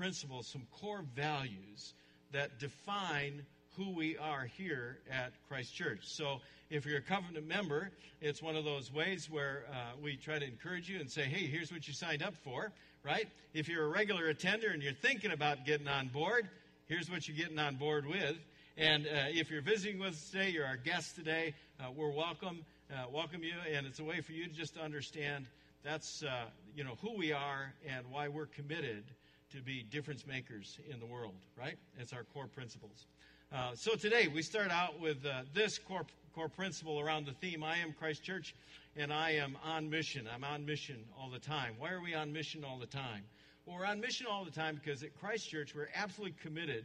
principles, some core values that define who we are here at Christ Church. So, if you're a covenant member, it's one of those ways where uh, we try to encourage you and say, hey, here's what you signed up for, right? If you're a regular attender and you're thinking about getting on board, here's what you're getting on board with. And uh, if you're visiting with us today, you're our guest today, uh, we're welcome, uh, welcome you, and it's a way for you to just understand that's uh, you know who we are and why we're committed to be difference makers in the world, right? It's our core principles. Uh, so today we start out with uh, this core, core principle around the theme I am Christ Church and I am on mission. I'm on mission all the time. Why are we on mission all the time? Well, we're on mission all the time because at Christ Church we're absolutely committed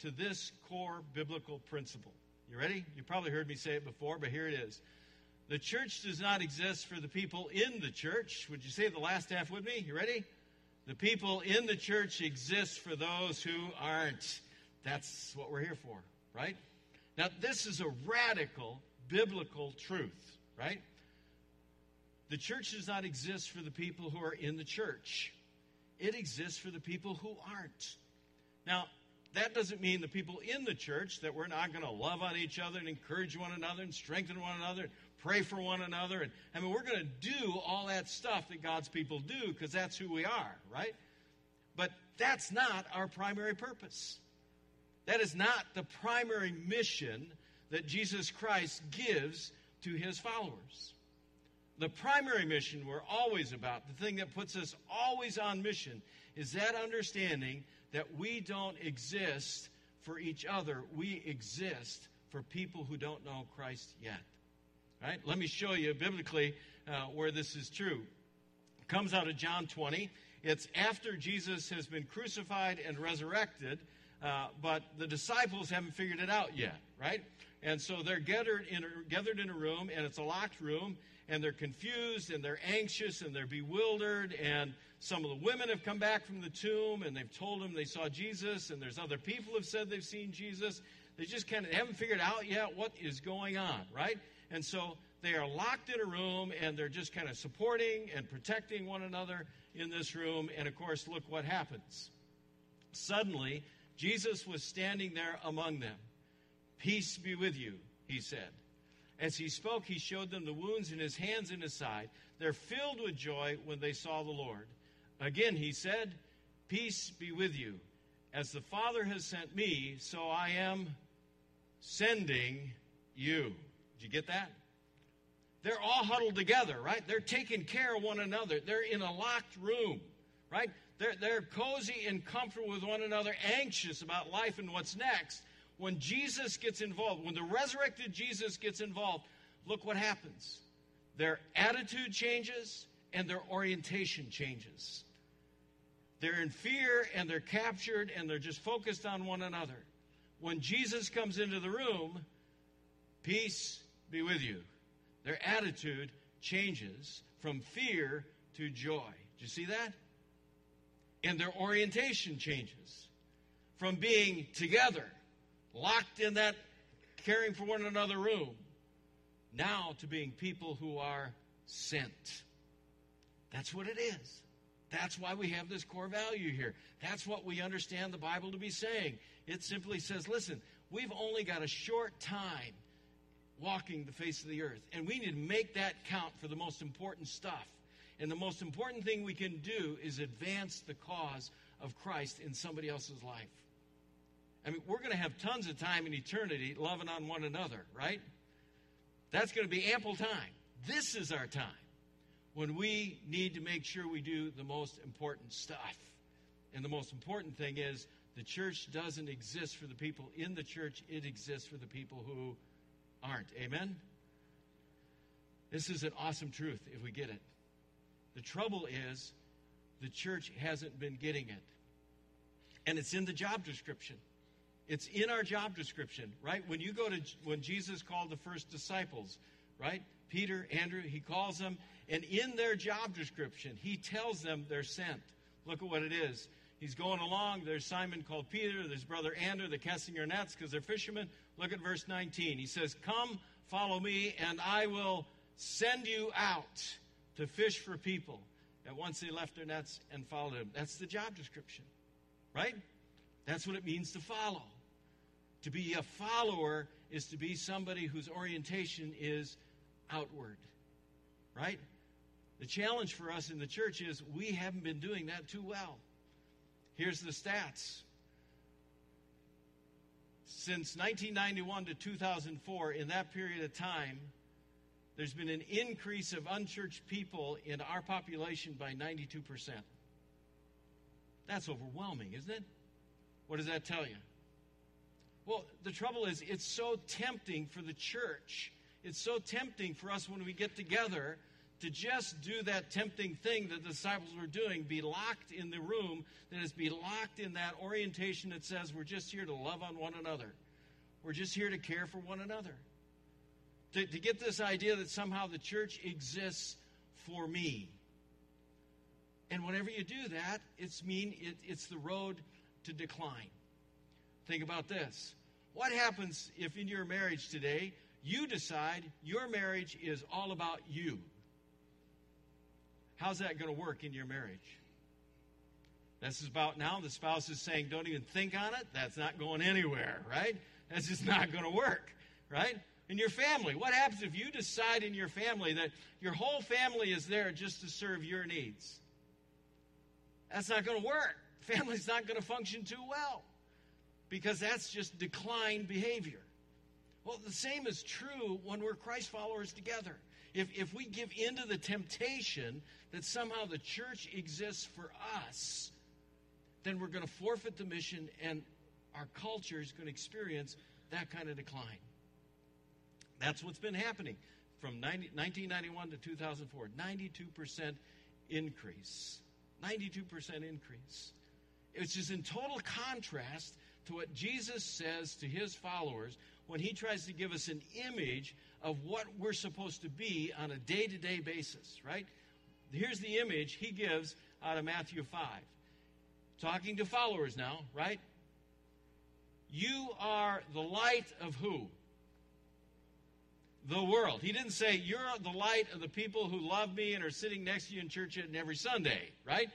to this core biblical principle. You ready? You probably heard me say it before, but here it is. The church does not exist for the people in the church. Would you say the last half with me? You ready? The people in the church exist for those who aren't. That's what we're here for, right? Now, this is a radical biblical truth, right? The church does not exist for the people who are in the church, it exists for the people who aren't. Now, that doesn't mean the people in the church that we're not going to love on each other and encourage one another and strengthen one another pray for one another. And I mean, we're going to do all that stuff that God's people do because that's who we are, right? But that's not our primary purpose. That is not the primary mission that Jesus Christ gives to his followers. The primary mission we're always about, the thing that puts us always on mission, is that understanding that we don't exist for each other. We exist for people who don't know Christ yet. Right? Let me show you biblically uh, where this is true. It comes out of John 20. It's after Jesus has been crucified and resurrected uh, but the disciples haven't figured it out yet, right? And so they're gathered in, a, gathered in a room, and it's a locked room, and they're confused, and they're anxious, and they're bewildered, and some of the women have come back from the tomb, and they've told them they saw Jesus, and there's other people have said they've seen Jesus. They just kind of haven't figured out yet what is going on, right? And so they are locked in a room, and they're just kind of supporting and protecting one another in this room, and of course, look what happens. Suddenly, Jesus was standing there among them. Peace be with you, he said. As he spoke, he showed them the wounds in his hands and his side. They're filled with joy when they saw the Lord. Again, he said, Peace be with you. As the Father has sent me, so I am sending you. Did you get that? They're all huddled together, right? They're taking care of one another. They're in a locked room, right? They're, they're cozy and comfortable with one another, anxious about life and what's next. When Jesus gets involved, when the resurrected Jesus gets involved, look what happens. Their attitude changes and their orientation changes. They're in fear and they're captured and they're just focused on one another. When Jesus comes into the room, peace be with you. Their attitude changes from fear to joy. Do you see that? and their orientation changes from being together, locked in that caring for one another room, now to being people who are sent. That's what it is. That's why we have this core value here. That's what we understand the Bible to be saying. It simply says, listen, we've only got a short time walking the face of the earth, and we need to make that count for the most important stuff. And the most important thing we can do is advance the cause of Christ in somebody else's life. I mean, we're going to have tons of time in eternity loving on one another, right? That's going to be ample time. This is our time when we need to make sure we do the most important stuff. And the most important thing is the church doesn't exist for the people in the church, it exists for the people who aren't. Amen? This is an awesome truth if we get it. The trouble is, the church hasn't been getting it. And it's in the job description. It's in our job description, right? When you go to, when Jesus called the first disciples, right? Peter, Andrew, he calls them, and in their job description, he tells them they're sent. Look at what it is. He's going along. There's Simon called Peter. There's brother Andrew. They're casting their nets because they're fishermen. Look at verse 19. He says, Come, follow me, and I will send you out to fish for people. And once they left their nets and followed him, that's the job description. right? That's what it means to follow. To be a follower is to be somebody whose orientation is outward, right? The challenge for us in the church is we haven't been doing that too well. Here's the stats. Since 1991 to 2004, in that period of time, there's been an increase of unchurched people in our population by 92%. That's overwhelming, isn't it? What does that tell you? Well, the trouble is, it's so tempting for the church. It's so tempting for us when we get together to just do that tempting thing that the disciples were doing be locked in the room, that is, be locked in that orientation that says we're just here to love on one another. We're just here to care for one another. To, to get this idea that somehow the church exists for me. And whenever you do that, it's mean it, it's the road to decline. Think about this. What happens if in your marriage today you decide your marriage is all about you? How's that going to work in your marriage? This is about now the spouse is saying, don't even think on it. That's not going anywhere, right? That's just not going to work, right? In your family, what happens if you decide in your family that your whole family is there just to serve your needs? That's not going to work. Family's not going to function too well because that's just declined behavior. Well, the same is true when we're Christ followers together. If, if we give in to the temptation that somehow the church exists for us, then we're going to forfeit the mission and our culture is going to experience that kind of decline. That's what's been happening from 90, 1991 to 2004 92% increase. 92% increase. Which is in total contrast to what Jesus says to his followers when he tries to give us an image of what we're supposed to be on a day to day basis, right? Here's the image he gives out of Matthew 5. Talking to followers now, right? You are the light of who? The world. He didn't say, You're the light of the people who love me and are sitting next to you in church every Sunday, right?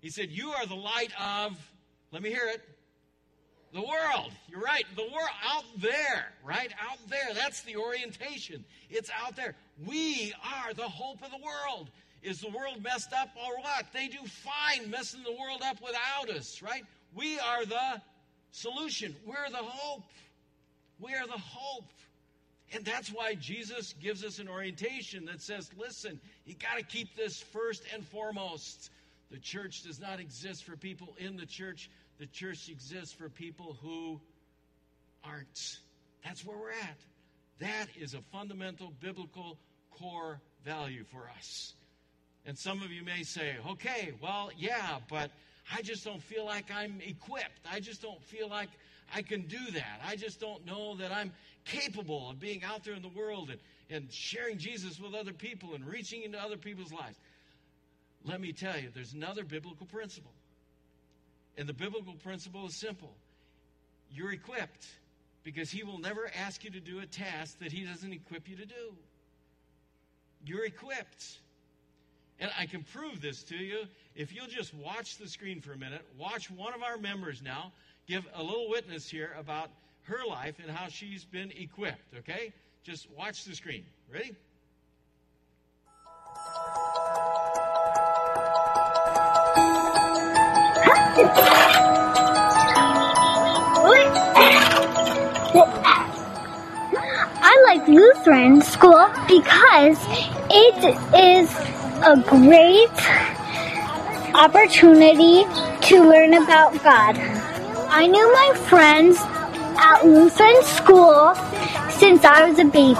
He said, You are the light of, let me hear it, the world. You're right. The world out there, right? Out there. That's the orientation. It's out there. We are the hope of the world. Is the world messed up or what? They do fine messing the world up without us, right? We are the solution. We're the hope. We are the hope. And that's why Jesus gives us an orientation that says, listen, you got to keep this first and foremost. The church does not exist for people in the church, the church exists for people who aren't. That's where we're at. That is a fundamental biblical core value for us. And some of you may say, okay, well, yeah, but I just don't feel like I'm equipped. I just don't feel like I can do that. I just don't know that I'm capable of being out there in the world and, and sharing Jesus with other people and reaching into other people's lives. Let me tell you, there's another biblical principle. And the biblical principle is simple you're equipped because he will never ask you to do a task that he doesn't equip you to do. You're equipped. And I can prove this to you if you'll just watch the screen for a minute. Watch one of our members now give a little witness here about her life and how she's been equipped, okay? Just watch the screen. Ready? I like Lutheran school because it is a great opportunity to learn about God. I knew my friends at Lutheran school since I was a baby.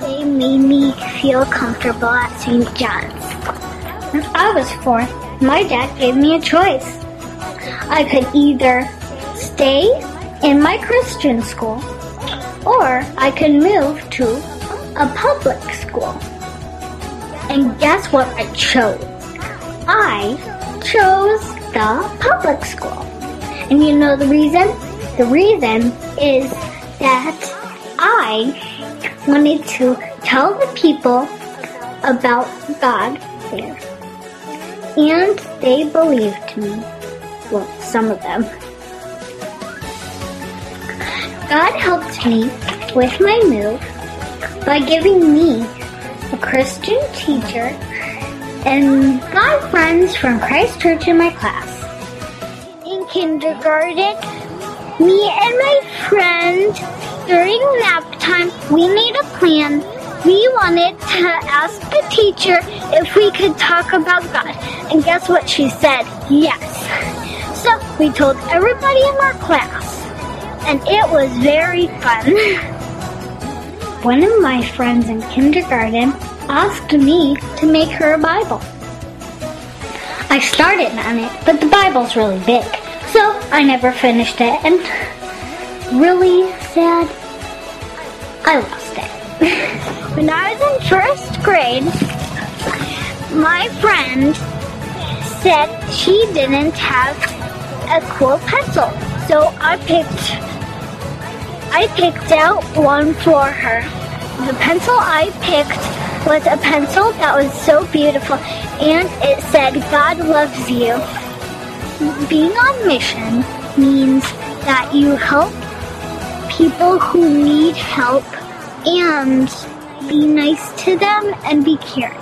They made me feel comfortable at St. John's. When I was four, my dad gave me a choice. I could either stay in my Christian school or I could move to a public school. And guess what I chose? I chose the public school. And you know the reason? The reason is that I wanted to tell the people about God there. And they believed me. Well, some of them. God helped me with my move by giving me a Christian teacher and five friends from Christ Church in my class. In kindergarten, me and my friend, during nap time, we made a plan. We wanted to ask the teacher if we could talk about God. And guess what she said? Yes. So we told everybody in our class and it was very fun. One of my friends in kindergarten asked me to make her a Bible. I started on it, but the Bible's really big, so I never finished it, and really sad, I lost it. when I was in first grade, my friend said she didn't have a cool pencil, so I picked I picked out one for her. The pencil I picked was a pencil that was so beautiful and it said, God loves you. Being on mission means that you help people who need help and be nice to them and be caring.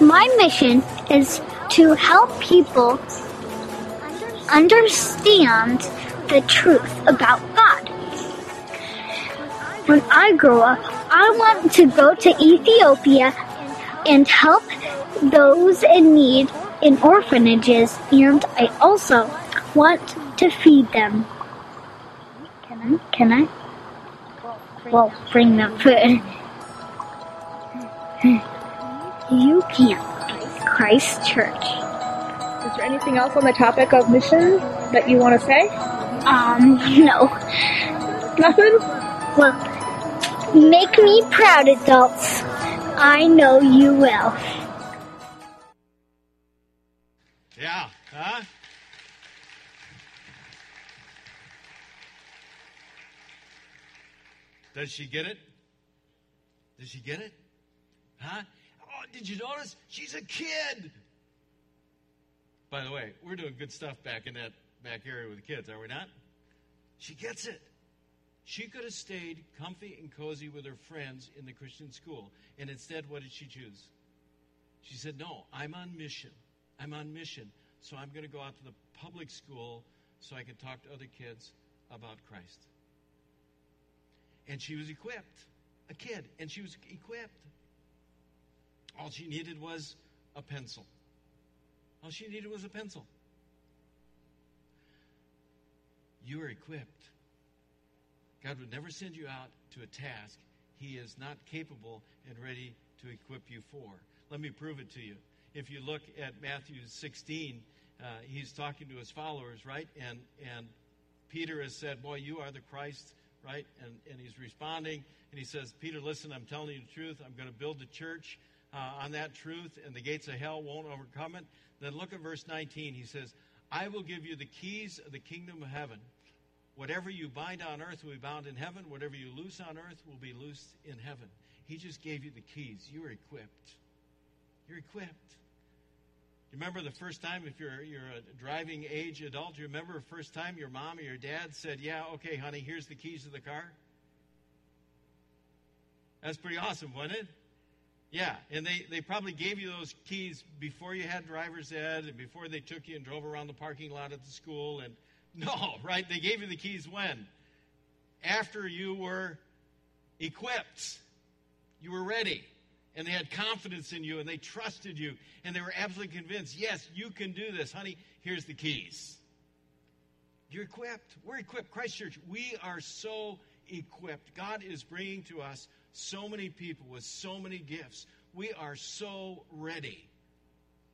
My mission is to help people understand the truth about God. When I grow up, I want to go to Ethiopia and help those in need in orphanages, and I also want to feed them. Can I? Can I? Well, bring them food. You can't. Christ Church. Is there anything else on the topic of mission that you want to say? Um, no. Nothing? Well, make me proud, adults. I know you will. Yeah, huh? Does she get it? Does she get it? Huh? Oh, did you notice? She's a kid. By the way, we're doing good stuff back in that back area with the kids, are we not? She gets it. She could have stayed comfy and cozy with her friends in the Christian school. And instead, what did she choose? She said, No, I'm on mission. I'm on mission. So I'm going to go out to the public school so I can talk to other kids about Christ. And she was equipped, a kid, and she was equipped. All she needed was a pencil. All she needed was a pencil. You are equipped. God would never send you out to a task He is not capable and ready to equip you for. Let me prove it to you. If you look at Matthew 16, uh, he's talking to his followers, right? And and Peter has said, "Boy, you are the Christ." Right? And, and he's responding, and he says, Peter, listen, I'm telling you the truth. I'm going to build the church uh, on that truth, and the gates of hell won't overcome it. Then look at verse 19. He says, I will give you the keys of the kingdom of heaven. Whatever you bind on earth will be bound in heaven. Whatever you loose on earth will be loosed in heaven. He just gave you the keys. You're equipped. You're equipped. You remember the first time, if you're you're a driving age adult, you remember the first time your mom or your dad said, "Yeah, okay, honey, here's the keys to the car." That's pretty awesome, wasn't it? Yeah, and they, they probably gave you those keys before you had driver's ed and before they took you and drove around the parking lot at the school. And no, right? They gave you the keys when? After you were equipped, you were ready, and they had confidence in you and they trusted you and they were absolutely convinced, yes, you can do this, honey. Here's the keys. You're equipped. We're equipped. Christ Church, we are so equipped. God is bringing to us so many people with so many gifts. We are so ready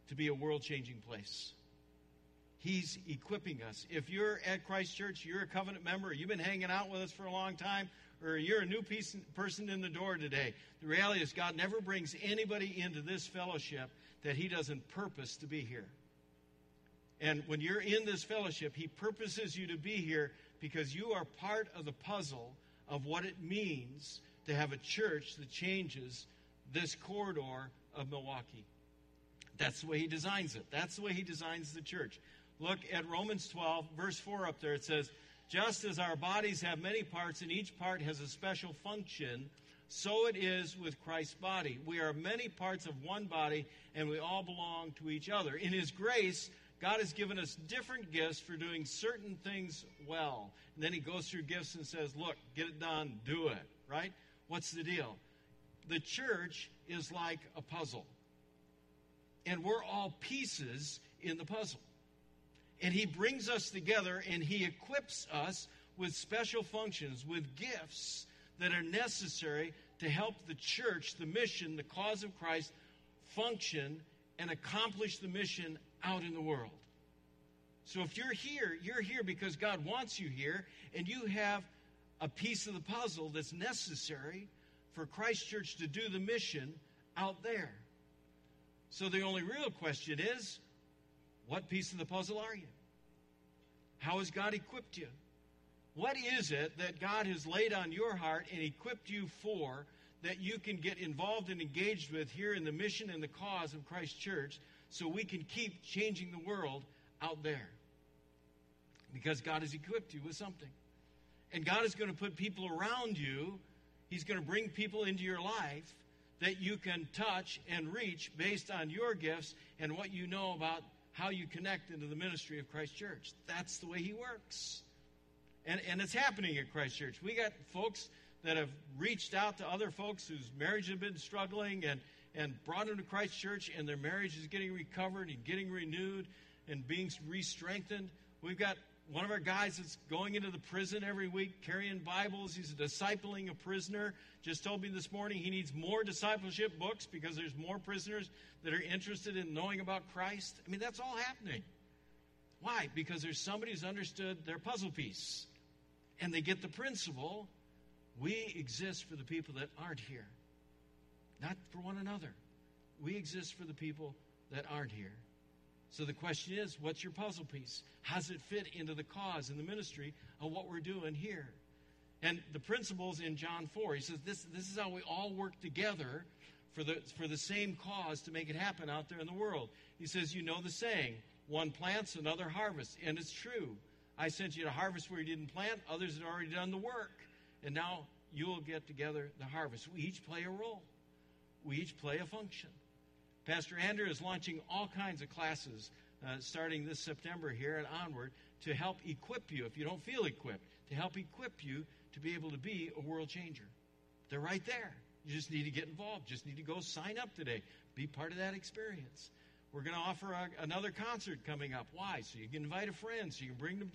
to be a world changing place. He's equipping us. If you're at Christ Church, you're a covenant member, you've been hanging out with us for a long time, or you're a new piece, person in the door today, the reality is God never brings anybody into this fellowship that He doesn't purpose to be here. And when you're in this fellowship, He purposes you to be here because you are part of the puzzle of what it means to have a church that changes this corridor of Milwaukee. That's the way he designs it. That's the way he designs the church. Look at Romans 12, verse 4 up there. It says, Just as our bodies have many parts and each part has a special function, so it is with Christ's body. We are many parts of one body and we all belong to each other. In His grace, God has given us different gifts for doing certain things well. And then He goes through gifts and says, Look, get it done, do it, right? What's the deal? The church is like a puzzle, and we're all pieces in the puzzle. And He brings us together and He equips us with special functions, with gifts that are necessary to help the church, the mission, the cause of Christ function and accomplish the mission out in the world. So if you're here, you're here because God wants you here, and you have a piece of the puzzle that's necessary for Christ Church to do the mission out there. So the only real question is what piece of the puzzle are you? How has God equipped you? What is it that God has laid on your heart and equipped you for that you can get involved and engaged with here in the mission and the cause of Christ Church so we can keep changing the world out there? Because God has equipped you with something. And God is going to put people around you, He's going to bring people into your life that you can touch and reach based on your gifts and what you know about how you connect into the ministry of Christ Church. That's the way He works. And, and it's happening at Christ Church. We got folks that have reached out to other folks whose marriage have been struggling and, and brought them to Christ Church, and their marriage is getting recovered and getting renewed and being re strengthened. We've got one of our guys that's going into the prison every week carrying Bibles. He's discipling a prisoner. Just told me this morning he needs more discipleship books because there's more prisoners that are interested in knowing about Christ. I mean, that's all happening. Why? Because there's somebody who's understood their puzzle piece and they get the principle we exist for the people that aren't here, not for one another. We exist for the people that aren't here. So the question is, what's your puzzle piece? How does it fit into the cause and the ministry of what we're doing here? And the principles in John 4, he says this, this is how we all work together for the, for the same cause to make it happen out there in the world. He says, You know the saying, one plants, another harvests. And it's true. I sent you to harvest where you didn't plant, others had already done the work. And now you'll get together the harvest. We each play a role, we each play a function. Pastor Andrew is launching all kinds of classes uh, starting this September here and onward to help equip you, if you don't feel equipped, to help equip you to be able to be a world changer. They're right there. You just need to get involved. Just need to go sign up today. Be part of that experience. We're going to offer a, another concert coming up. Why? So you can invite a friend, so you can bring them,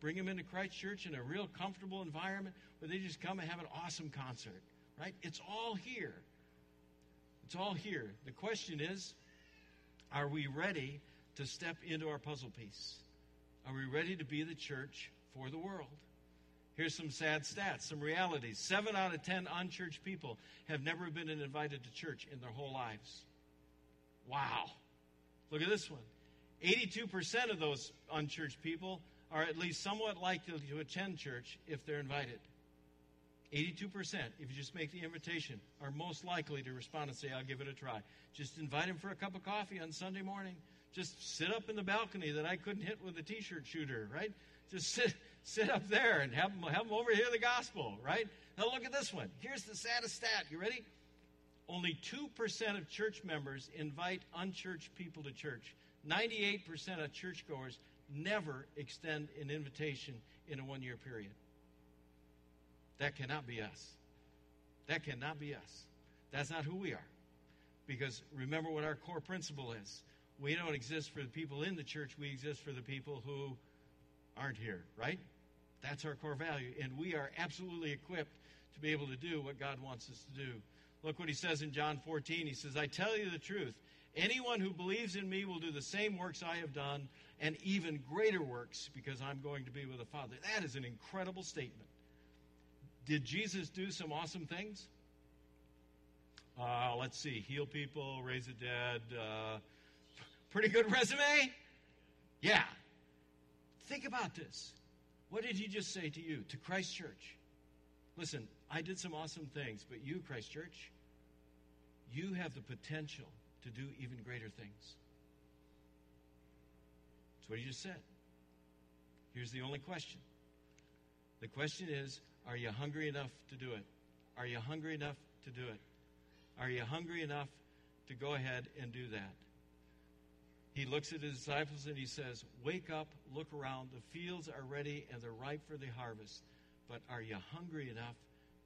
bring them into Christ Church in a real comfortable environment where they just come and have an awesome concert. Right? It's all here. It's all here. The question is, are we ready to step into our puzzle piece? Are we ready to be the church for the world? Here's some sad stats, some realities. Seven out of ten unchurched people have never been invited to church in their whole lives. Wow. Look at this one 82% of those unchurched people are at least somewhat likely to attend church if they're invited. 82%, if you just make the invitation, are most likely to respond and say, I'll give it a try. Just invite them for a cup of coffee on Sunday morning. Just sit up in the balcony that I couldn't hit with a t shirt shooter, right? Just sit, sit up there and have them, have them overhear the gospel, right? Now look at this one. Here's the saddest stat. You ready? Only 2% of church members invite unchurched people to church. 98% of churchgoers never extend an invitation in a one year period. That cannot be us. That cannot be us. That's not who we are. Because remember what our core principle is we don't exist for the people in the church, we exist for the people who aren't here, right? That's our core value. And we are absolutely equipped to be able to do what God wants us to do. Look what he says in John 14. He says, I tell you the truth. Anyone who believes in me will do the same works I have done and even greater works because I'm going to be with the Father. That is an incredible statement. Did Jesus do some awesome things? Uh, let's see. Heal people, raise the dead. Uh, pretty good resume? Yeah. Think about this. What did he just say to you, to Christ Church? Listen, I did some awesome things, but you, Christ Church, you have the potential to do even greater things. That's what he just said. Here's the only question. The question is, are you hungry enough to do it? Are you hungry enough to do it? Are you hungry enough to go ahead and do that? He looks at his disciples and he says, Wake up, look around. The fields are ready and they're ripe for the harvest. But are you hungry enough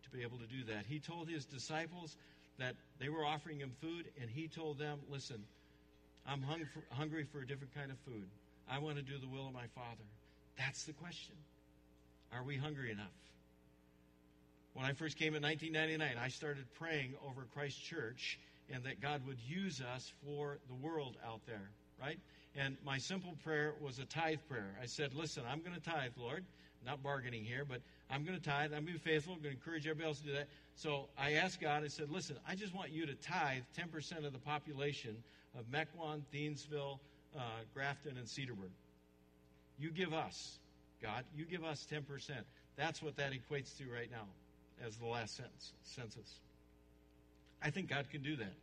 to be able to do that? He told his disciples that they were offering him food, and he told them, Listen, I'm hung for, hungry for a different kind of food. I want to do the will of my Father. That's the question. Are we hungry enough? When I first came in 1999, I started praying over Christ Church and that God would use us for the world out there, right? And my simple prayer was a tithe prayer. I said, Listen, I'm going to tithe, Lord. Not bargaining here, but I'm going to tithe. I'm going to be faithful. I'm going to encourage everybody else to do that. So I asked God, I said, Listen, I just want you to tithe 10% of the population of Mequon, Thiensville, uh, Grafton, and Cedarburg. You give us, God, you give us 10%. That's what that equates to right now as the last sentence, census. I think God can do that.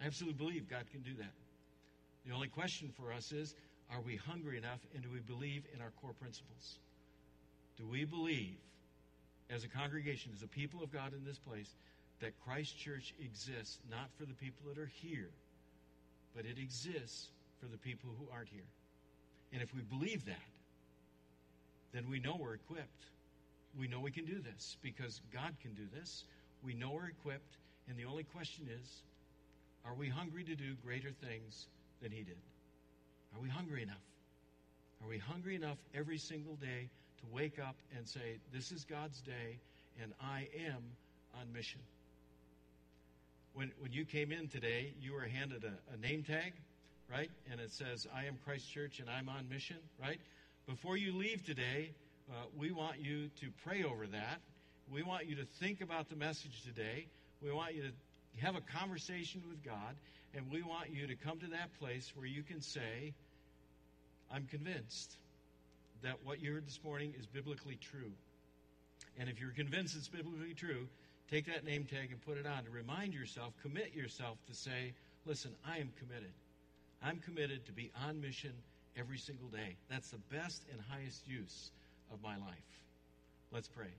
I absolutely believe God can do that. The only question for us is are we hungry enough and do we believe in our core principles? Do we believe, as a congregation, as a people of God in this place, that Christ Church exists not for the people that are here, but it exists for the people who aren't here? And if we believe that, then we know we're equipped. We know we can do this because God can do this. We know we're equipped. And the only question is are we hungry to do greater things than He did? Are we hungry enough? Are we hungry enough every single day to wake up and say, This is God's day, and I am on mission? When, when you came in today, you were handed a, a name tag, right? And it says, I am Christ Church and I'm on mission, right? Before you leave today, uh, we want you to pray over that. We want you to think about the message today. We want you to have a conversation with God, and we want you to come to that place where you can say, I'm convinced that what you heard this morning is biblically true. And if you're convinced it's biblically true, take that name tag and put it on to remind yourself, commit yourself to say, listen, I am committed. I'm committed to be on mission every single day. That's the best and highest use of my life. Let's pray.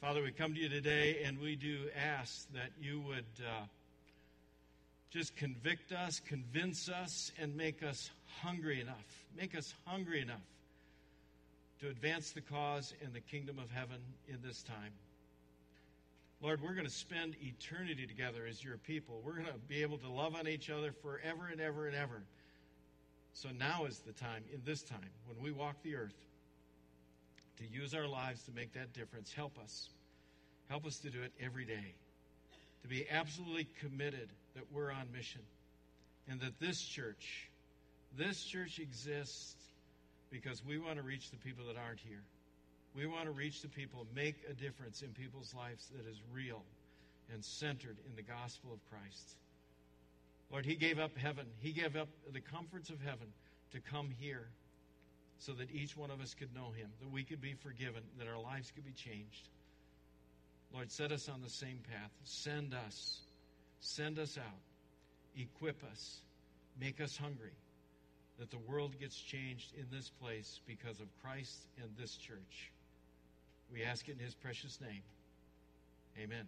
Father, we come to you today and we do ask that you would uh, just convict us, convince us, and make us hungry enough. Make us hungry enough to advance the cause and the kingdom of heaven in this time. Lord, we're going to spend eternity together as your people. We're going to be able to love on each other forever and ever and ever. So now is the time, in this time, when we walk the earth, to use our lives to make that difference. Help us. Help us to do it every day. To be absolutely committed that we're on mission and that this church, this church exists because we want to reach the people that aren't here. We want to reach the people, make a difference in people's lives that is real and centered in the gospel of Christ. Lord, He gave up heaven. He gave up the comforts of heaven to come here so that each one of us could know Him, that we could be forgiven, that our lives could be changed. Lord, set us on the same path. Send us. Send us out. Equip us. Make us hungry that the world gets changed in this place because of Christ and this church. We ask it in His precious name. Amen.